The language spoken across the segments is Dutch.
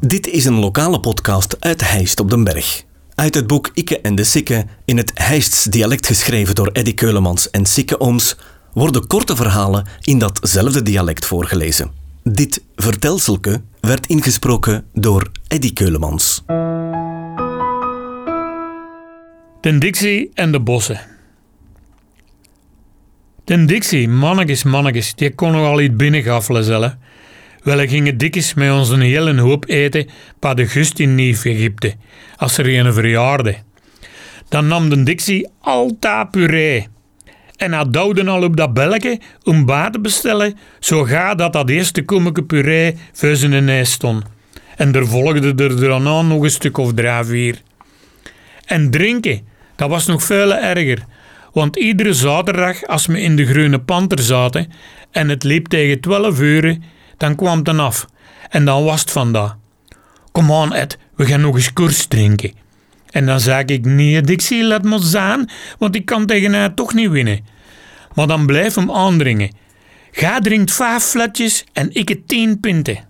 Dit is een lokale podcast uit Heist op den Berg. Uit het boek Ikke en de Sikke, in het Heists dialect geschreven door Eddy Keulemans en Sikke Ooms, worden korte verhalen in datzelfde dialect voorgelezen. Dit vertelselke werd ingesproken door Eddy Keulemans. Den Dixie en de bossen. Den Dixie, mannetjes, mannetjes, die kon nogal iets binnengaffelen zelf. Wel, hij ging dikjes met ons een hele hoop eten bij de gust in Nieuw-Egypte, als er een verjaarde. Dan nam de Dixie altijd puree. En hij douwde al op dat belletje om bij te bestellen, zo ga dat dat eerste kommetje puree voor zijn neus stond. En er volgde er daarna nog een stuk of drie. En drinken, dat was nog veel erger. Want iedere zaterdag, als we in de Groene Panter zaten en het liep tegen twaalf uur, dan kwam het af. En dan was het vandaag. Kom aan, Ed, we gaan nog eens koers drinken. En dan zei ik, nee, Dixie, laat me zijn, want ik kan tegen haar toch niet winnen. Maar dan blijf hem aandringen. Ga drinkt vijf fletjes en ik het tien pinten.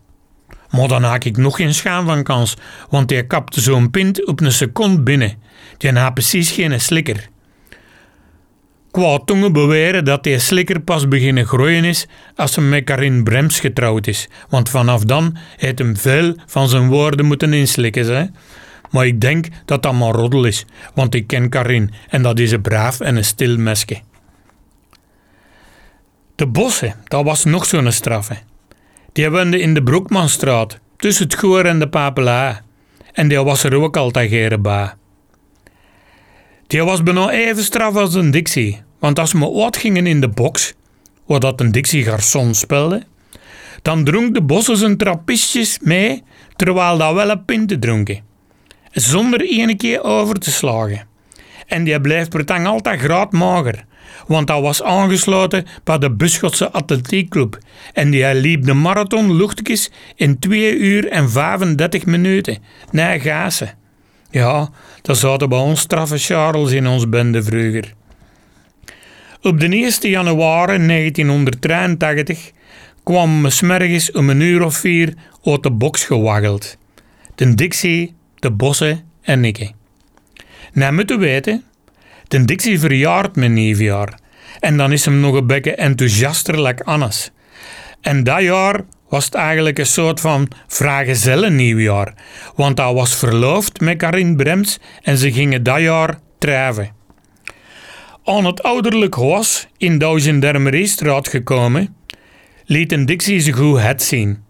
Maar dan haak ik nog geen schaam van kans, want hij kapte zo'n pint op een seconde binnen. Die had precies geen slikker. Qua tongen beweren dat die slikker pas beginnen groeien is als hij met Karin Brems getrouwd is, want vanaf dan heeft hem veel van zijn woorden moeten inslikken. Hè? Maar ik denk dat dat maar roddel is, want ik ken Karin en dat is een braaf en een stil mesje. De bossen, dat was nog zo'n straffe. Die woonden in de Broekmanstraat, tussen het Goor en de Papela. En die was er ook altijd bij. Die was bijna even straf als een Dixie, want als we wat gingen in de box, waar dat een Dixie garçon speelde, dan dronk de bossen zijn trappistjes mee, terwijl dat wel een pinte dronken. Zonder ene keer over te slagen. En die bleef pretang altijd graadmager, want dat was aangesloten bij de Buschotse Atletiekclub en die liep de marathon luchtjes in 2 uur en 35 minuten. Nee, gazen. Ja, dat zaten bij ons straffe Charles in ons bende vroeger. Op de 1 januari 1983 kwam me smergens om een uur of vier uit de box gewaggeld. De Dixie, de Bossen en ik. Nou moeten weten, de Dixie verjaart mijn nieuwjaar. En dan is hem nog een beetje enthousiasterlijk anders. En dat jaar was het eigenlijk een soort van vrijgezellen nieuwjaar. Want hij was verloofd met Karin Brems en ze gingen dat jaar trouwen. Aan het ouderlijk was in Douzendermeriestraat gekomen, liet een Dixie zich goed het zien.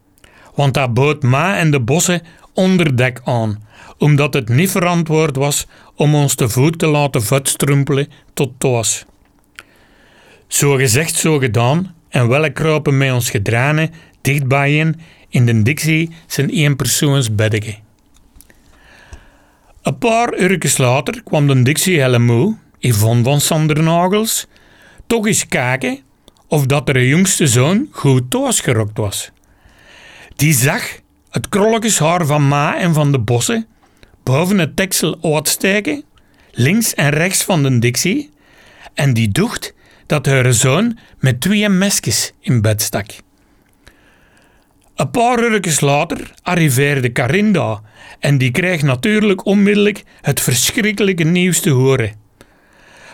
Want hij bood Ma en de bossen onderdek aan, omdat het niet verantwoord was om ons te voet te laten vetstrumpelen tot toos. Zo gezegd, zo gedaan, en wel kropen met ons gedranen dichtbij in de Dixie zijn eenpersoonsbeddeke. Een paar uurtjes later kwam de Dixie helemaal, Yvonne van Sandernagels, toch eens kijken of dat een jongste zoon goed toesgerokt was. Die zag het krolletjeshaar van Ma en van de bossen boven het teksel uitsteken, links en rechts van de Dixie, en die dacht dat haar zoon met twee mesjes in bed stak. Een paar uurtjes later arriveerde Carinda en die kreeg natuurlijk onmiddellijk het verschrikkelijke nieuws te horen.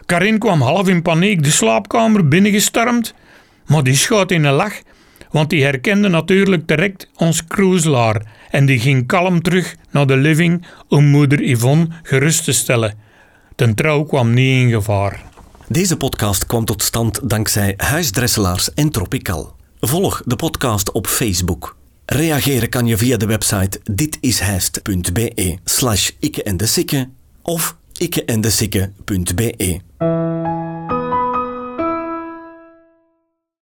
Karin kwam half in paniek de slaapkamer binnengestormd, maar die schoot in een lach, want die herkende natuurlijk direct ons cruiselaar en die ging kalm terug naar de living om moeder Yvonne gerust te stellen. Ten trouw kwam niet in gevaar. Deze podcast kwam tot stand dankzij Huisdresselaars en Tropical. Volg de podcast op Facebook. Reageren kan je via de website ditishijst.be slash ikke en de of ikkeendesikke.be.